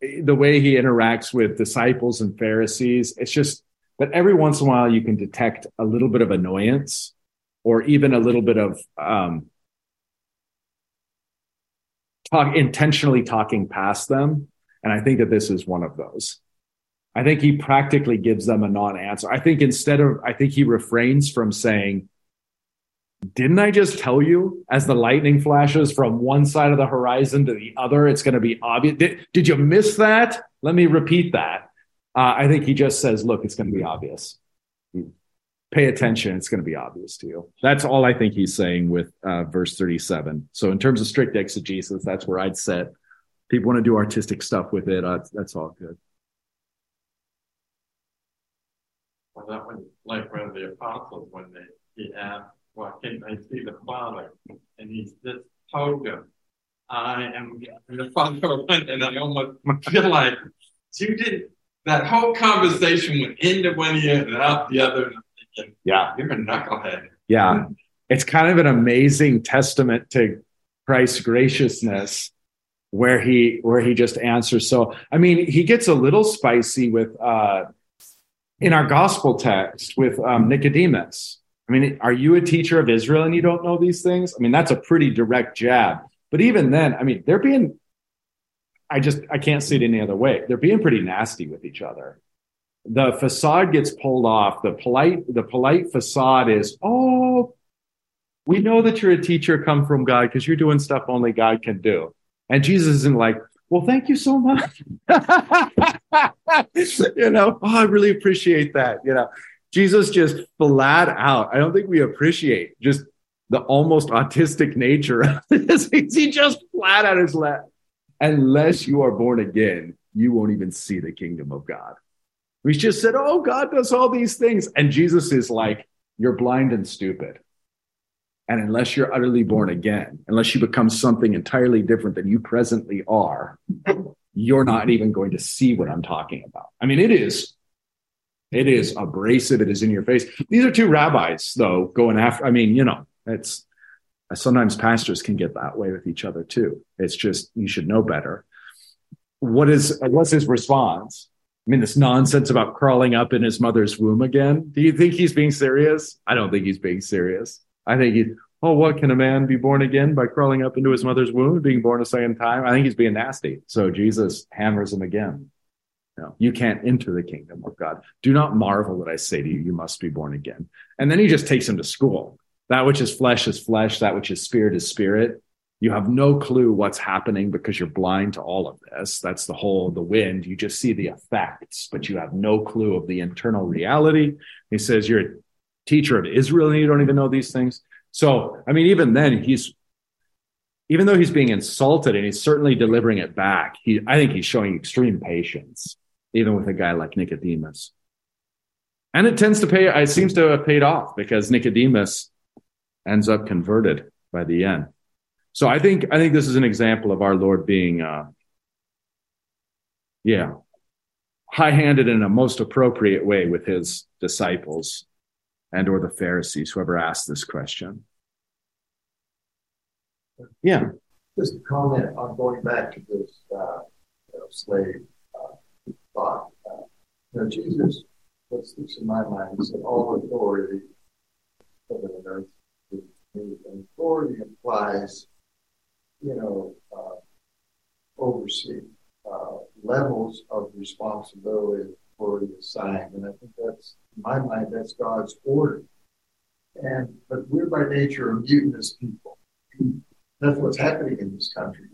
the way he interacts with disciples and Pharisees, it's just that every once in a while you can detect a little bit of annoyance or even a little bit of um, talk intentionally talking past them. And I think that this is one of those. I think he practically gives them a non answer. I think instead of, I think he refrains from saying, didn't I just tell you as the lightning flashes from one side of the horizon to the other, it's going to be obvious? Did, did you miss that? Let me repeat that. Uh, I think he just says, look, it's going to be obvious. Pay attention. It's going to be obvious to you. That's all I think he's saying with uh, verse 37. So, in terms of strict exegesis, that's where I'd set. People want to do artistic stuff with it. Uh, that's all good. Well, that was like when the apostles, when they he asked walking, I see the father, and he's just told him, I am the father of and I almost feel like you didn't. That whole conversation went into one ear and out the other. And I'm thinking, Yeah. you're a knucklehead. Yeah. It's kind of an amazing testament to Christ's graciousness where he where he just answers. So I mean, he gets a little spicy with uh in our gospel text with um, Nicodemus. I mean, are you a teacher of Israel and you don't know these things? I mean, that's a pretty direct jab. But even then, I mean, they're being I just I can't see it any other way. They're being pretty nasty with each other. The facade gets pulled off. The polite the polite facade is, "Oh, we know that you're a teacher come from God because you're doing stuff only God can do." And Jesus isn't like, "Well, thank you so much." you know, oh, I really appreciate that. You know, Jesus just flat out. I don't think we appreciate just the almost autistic nature of this. he just flat out is let unless you are born again, you won't even see the kingdom of God. We just said, Oh, God does all these things. And Jesus is like, You're blind and stupid. And unless you're utterly born again, unless you become something entirely different than you presently are, you're not even going to see what I'm talking about. I mean, it is, it is abrasive. It is in your face. These are two rabbis, though, going after, I mean, you know, it's sometimes pastors can get that way with each other too. It's just, you should know better. What is, what's his response? I mean, this nonsense about crawling up in his mother's womb again. Do you think he's being serious? I don't think he's being serious. I think he, oh, what can a man be born again by crawling up into his mother's womb being born a second time? I think he's being nasty. So Jesus hammers him again. No, you can't enter the kingdom of God. Do not marvel that I say to you, you must be born again. And then he just takes him to school. That which is flesh is flesh, that which is spirit is spirit. You have no clue what's happening because you're blind to all of this. That's the whole, the wind. You just see the effects, but you have no clue of the internal reality. He says, You're teacher of Israel and you don't even know these things. So, I mean, even then, he's, even though he's being insulted and he's certainly delivering it back, he, I think he's showing extreme patience, even with a guy like Nicodemus. And it tends to pay, it seems to have paid off because Nicodemus ends up converted by the end. So I think I think this is an example of our Lord being, uh, yeah, high-handed in a most appropriate way with his disciples and or the Pharisees, whoever asked this question. Yeah. Just a comment on going back to this uh, you know, slave uh, thought. Uh, you know, Jesus, what's this in my mind? He said, "All authority heaven and earth is me." And authority implies, you know, uh, oversee uh, levels of responsibility authority assigned, and I think that's in my mind that's God's order. And but we're by nature a mutinous people. That's what's happening in this country.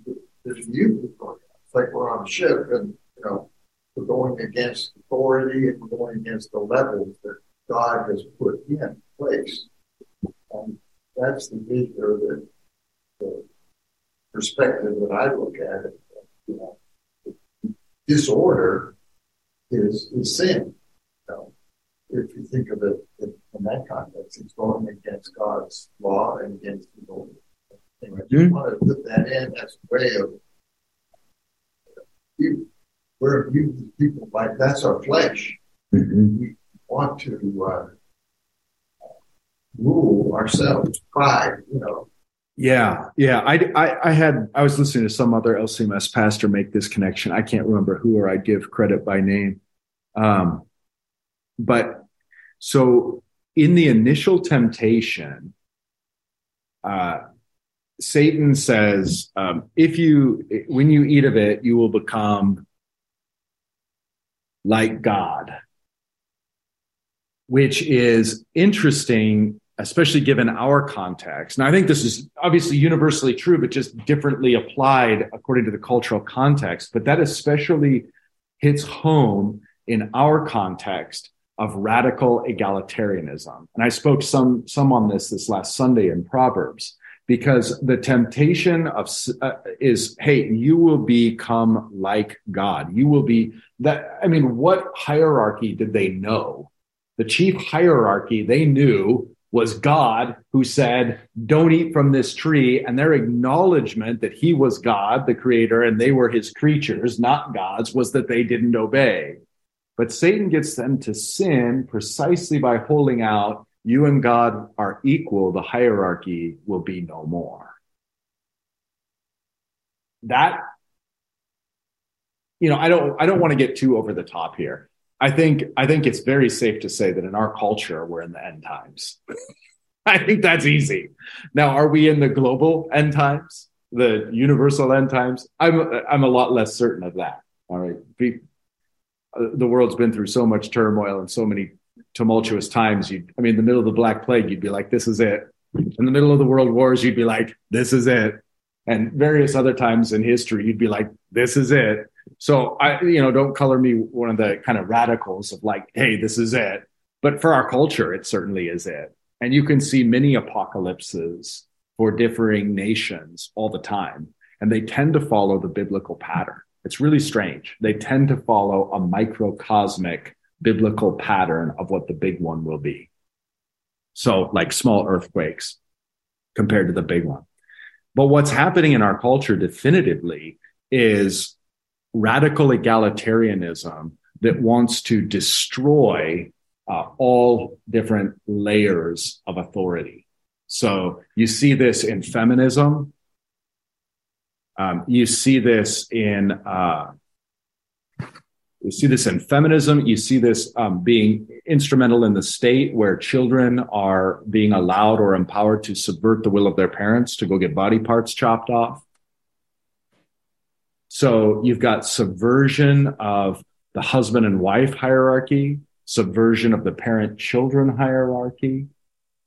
There's mutiny going on. It's like we're on a ship and, you know, we're going against authority and we're going against the levels that God has put in place. And that's the vision or the, the perspective that I look at it. You know, disorder is, is sin. Know, if you think of it in, that context, it's going against God's law and against the Lord. And I just want to put that in as a way of you, we're you people like that's our flesh. Mm-hmm. We want to uh, rule ourselves, pride, you know. Yeah, yeah. I, I, I had I was listening to some other LCMS pastor make this connection. I can't remember who, or I'd give credit by name. Um, but so in the initial temptation, uh, Satan says, um, if you when you eat of it, you will become like God, which is interesting especially given our context. And I think this is obviously universally true, but just differently applied according to the cultural context. But that especially hits home in our context of radical egalitarianism. And I spoke some, some on this this last Sunday in Proverbs because the temptation of uh, is hey you will become like god you will be that i mean what hierarchy did they know the chief hierarchy they knew was God who said, Don't eat from this tree. And their acknowledgement that he was God, the creator, and they were his creatures, not God's, was that they didn't obey. But Satan gets them to sin precisely by holding out, You and God are equal. The hierarchy will be no more. That, you know, I don't, I don't want to get too over the top here I think I think it's very safe to say that in our culture we're in the end times. I think that's easy. Now, are we in the global end times, the universal end times? I'm I'm a lot less certain of that. All right, uh, Uh, the world's been through so much turmoil and so many tumultuous times. You, I mean, the middle of the Black Plague, you'd be like, "This is it." In the middle of the World Wars, you'd be like, "This is it." And various other times in history, you'd be like, "This is it." So I, you know, don't color me one of the kind of radicals of like, hey, this is it. But for our culture, it certainly is it. And you can see many apocalypses for differing nations all the time. And they tend to follow the biblical pattern. It's really strange. They tend to follow a microcosmic biblical pattern of what the big one will be. So like small earthquakes compared to the big one. But what's happening in our culture definitively is radical egalitarianism that wants to destroy uh, all different layers of authority. So you see this in feminism. Um, you see this in uh, you see this in feminism. You see this um, being instrumental in the state where children are being allowed or empowered to subvert the will of their parents to go get body parts chopped off. So you've got subversion of the husband and wife hierarchy, subversion of the parent children hierarchy.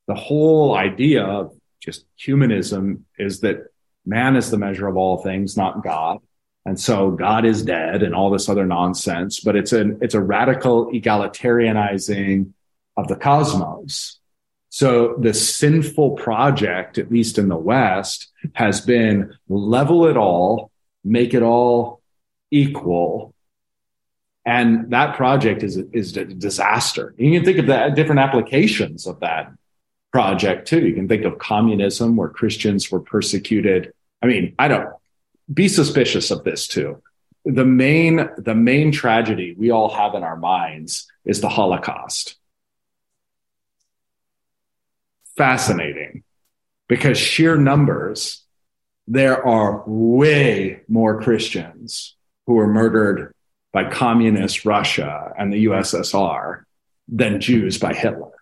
The whole idea of just humanism is that man is the measure of all things, not God. And so God is dead and all this other nonsense, but it's an, it's a radical egalitarianizing of the cosmos. So the sinful project, at least in the West, has been level it all, make it all equal. And that project is, is a disaster. You can think of that different applications of that project too. You can think of communism where Christians were persecuted. I mean, I don't be suspicious of this too. The main, the main tragedy we all have in our minds is the Holocaust. Fascinating because sheer numbers there are way more Christians who were murdered by communist Russia and the USSR than Jews by Hitler.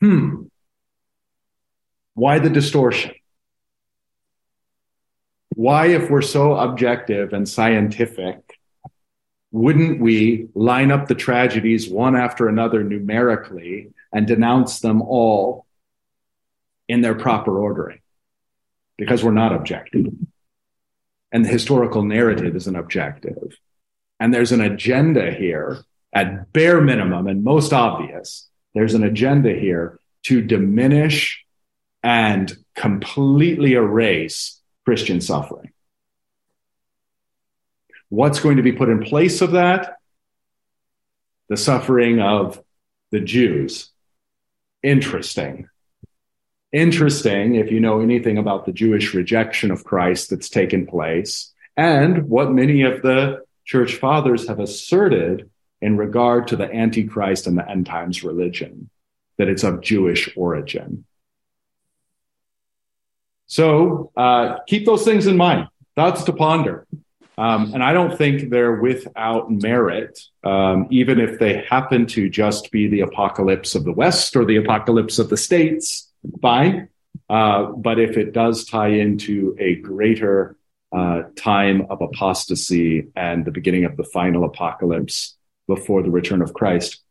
Hmm. Why the distortion? Why, if we're so objective and scientific, wouldn't we line up the tragedies one after another numerically and denounce them all in their proper ordering? because we're not objective. And the historical narrative is an objective. And there's an agenda here at bare minimum and most obvious. There's an agenda here to diminish and completely erase Christian suffering. What's going to be put in place of that? The suffering of the Jews. Interesting interesting if you know anything about the Jewish rejection of Christ that's taken place and what many of the church fathers have asserted in regard to the Antichrist and the end times religion, that it's of Jewish origin. So uh, keep those things in mind, thoughts to ponder. Um, and I don't think they're without merit, um, even if they happen to just be the apocalypse of the West or the apocalypse of the States fine. Uh, but if it does tie into a greater uh, time of apostasy and the beginning of the final apocalypse before the return of Christ,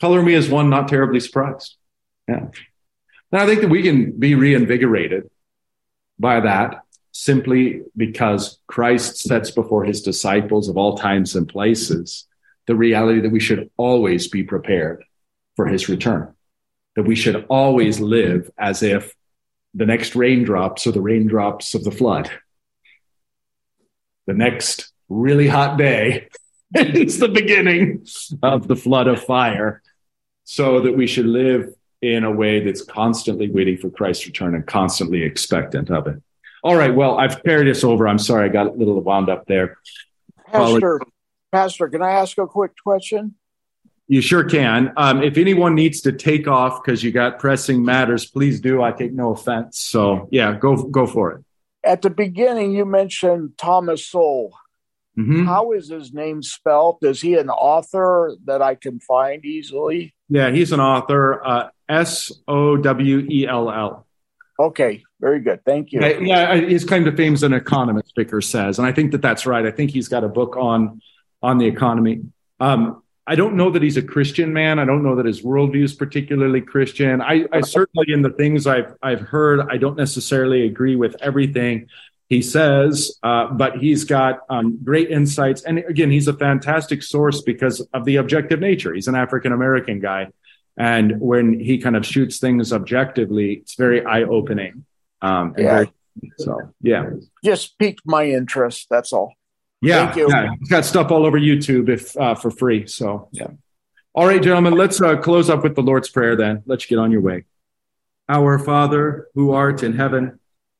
color me as one not terribly surprised. Yeah. And I think that we can be reinvigorated by that simply because Christ sets before his disciples of all times and places the reality that we should always be prepared for his return that we should always live as if the next raindrops are the raindrops of the flood. The next really hot day is the beginning of the flood of fire, so that we should live in a way that's constantly waiting for Christ's return and constantly expectant of it. All right. Well, I've carried us over. I'm sorry. I got a little wound up there. Pastor, Pastor, can I ask a quick question? You sure can. Um, if anyone needs to take off because you got pressing matters, please do. I take no offense. So yeah, go go for it. At the beginning, you mentioned Thomas Sowell. Mhm. How is his name spelled? Is he an author that I can find easily? Yeah, he's an author. Uh, S O W E L L. Okay, very good. Thank you. Yeah, yeah, I- his claim to fame is an economist, Vicker says, and I think that that's right. I think he's got a book on on the economy. Um, I don't know that he's a Christian man. I don't know that his worldview is particularly Christian. I, I certainly, in the things I've I've heard, I don't necessarily agree with everything he says, uh, but he's got um, great insights. And again, he's a fantastic source because of the objective nature. He's an African American guy, and when he kind of shoots things objectively, it's very eye opening. Um, Yeah. very, so yeah. Just piqued my interest. That's all. Yeah, Thank you. yeah, he's got stuff all over YouTube if uh, for free. So yeah. All right, gentlemen, let's uh, close up with the Lord's Prayer. Then let's get on your way. Our Father, who art in heaven,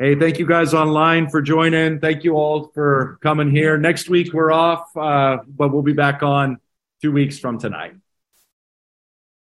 Hey, thank you guys online for joining. Thank you all for coming here. Next week we're off, uh, but we'll be back on two weeks from tonight.